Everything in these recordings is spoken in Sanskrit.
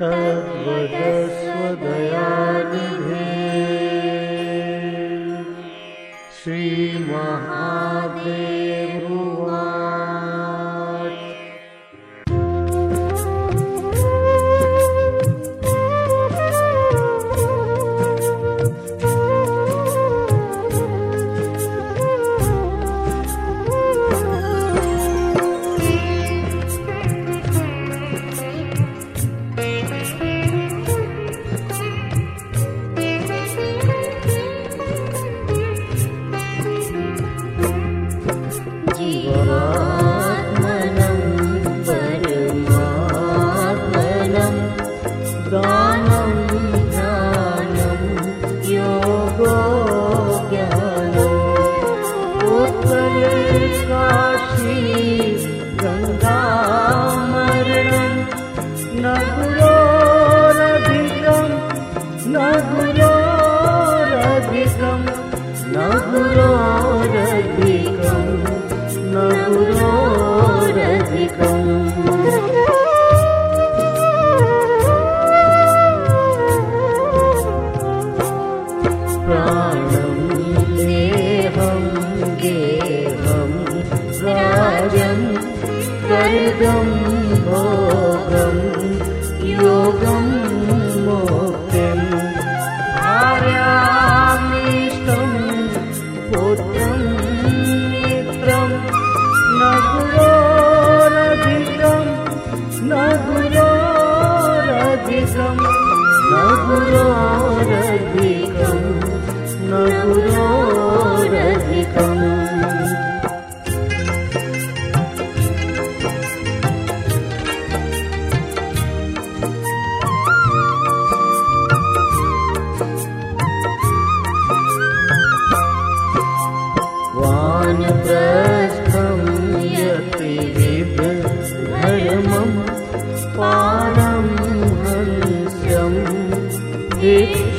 तद्वदस्वदयानिधे। श्रीमहा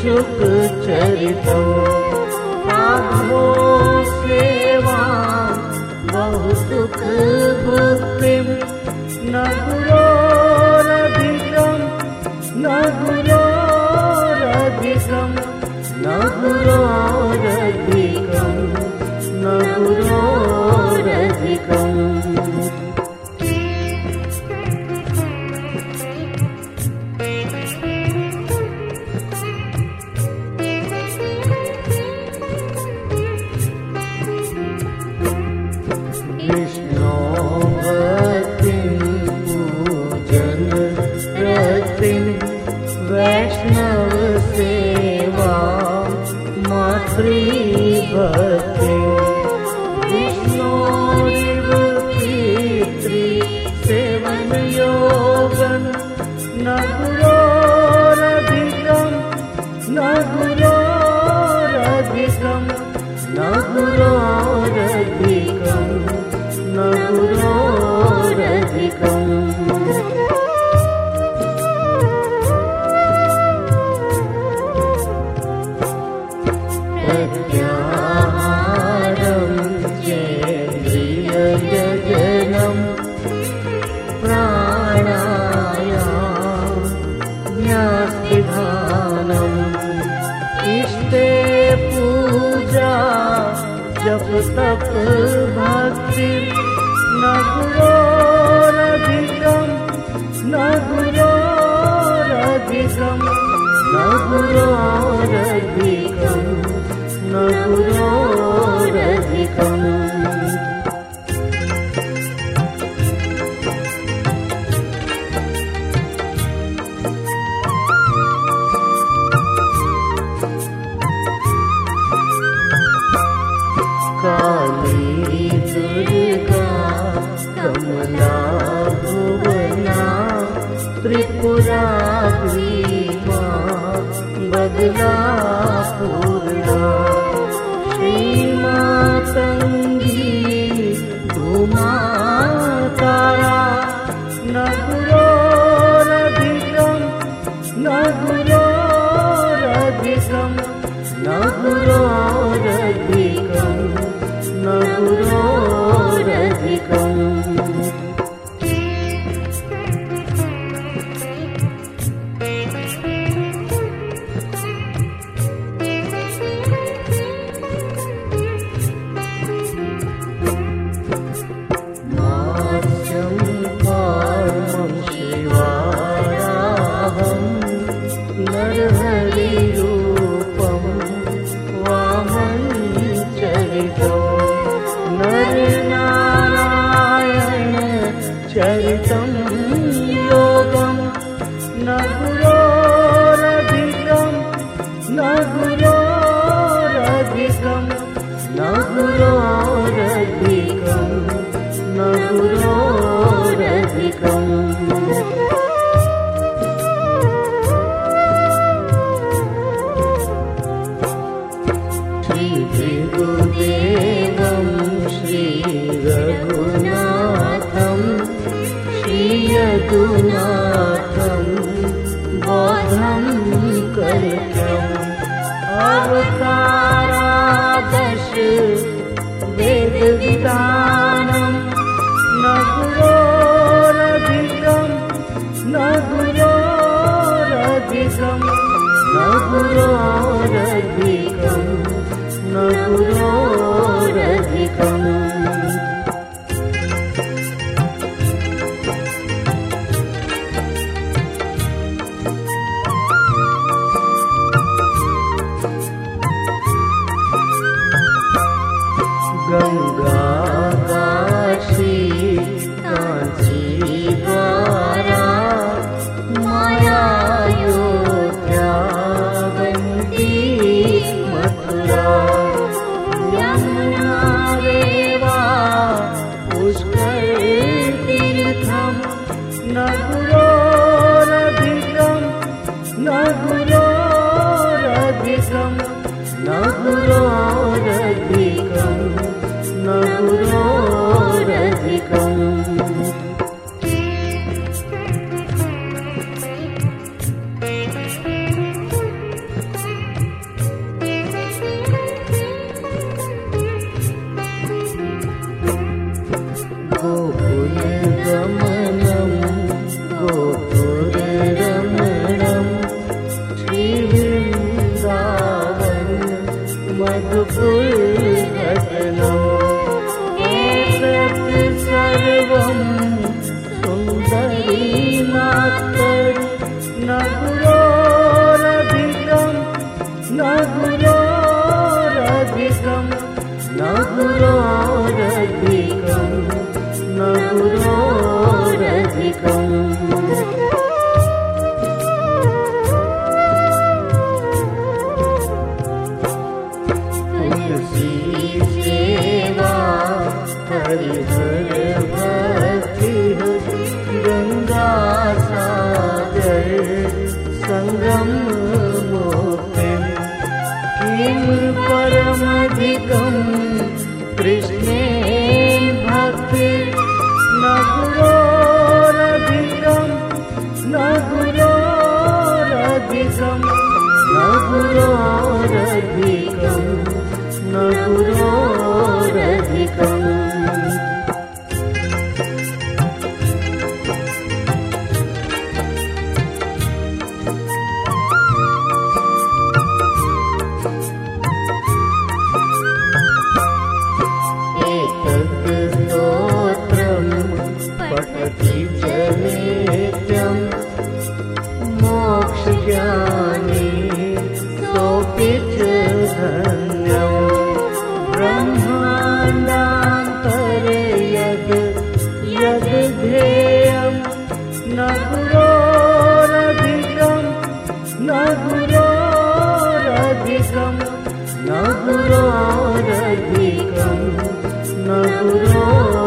शुकचरितम् सेवा बहुसुखभुक्तिं न गुरोरधिकं न गुरोरधिकं न गुरो Krishna Prabhu Bhakti Nagura ी nerd कार देव न नगुरोधिकं न गुरोरधिकम् Honduras. कृष्णे भक्ति नगुरो नगुरो नगुरो नगुरो यं नगुरोदिकं नगुरोदिकं नगुरोदिकं नगुरो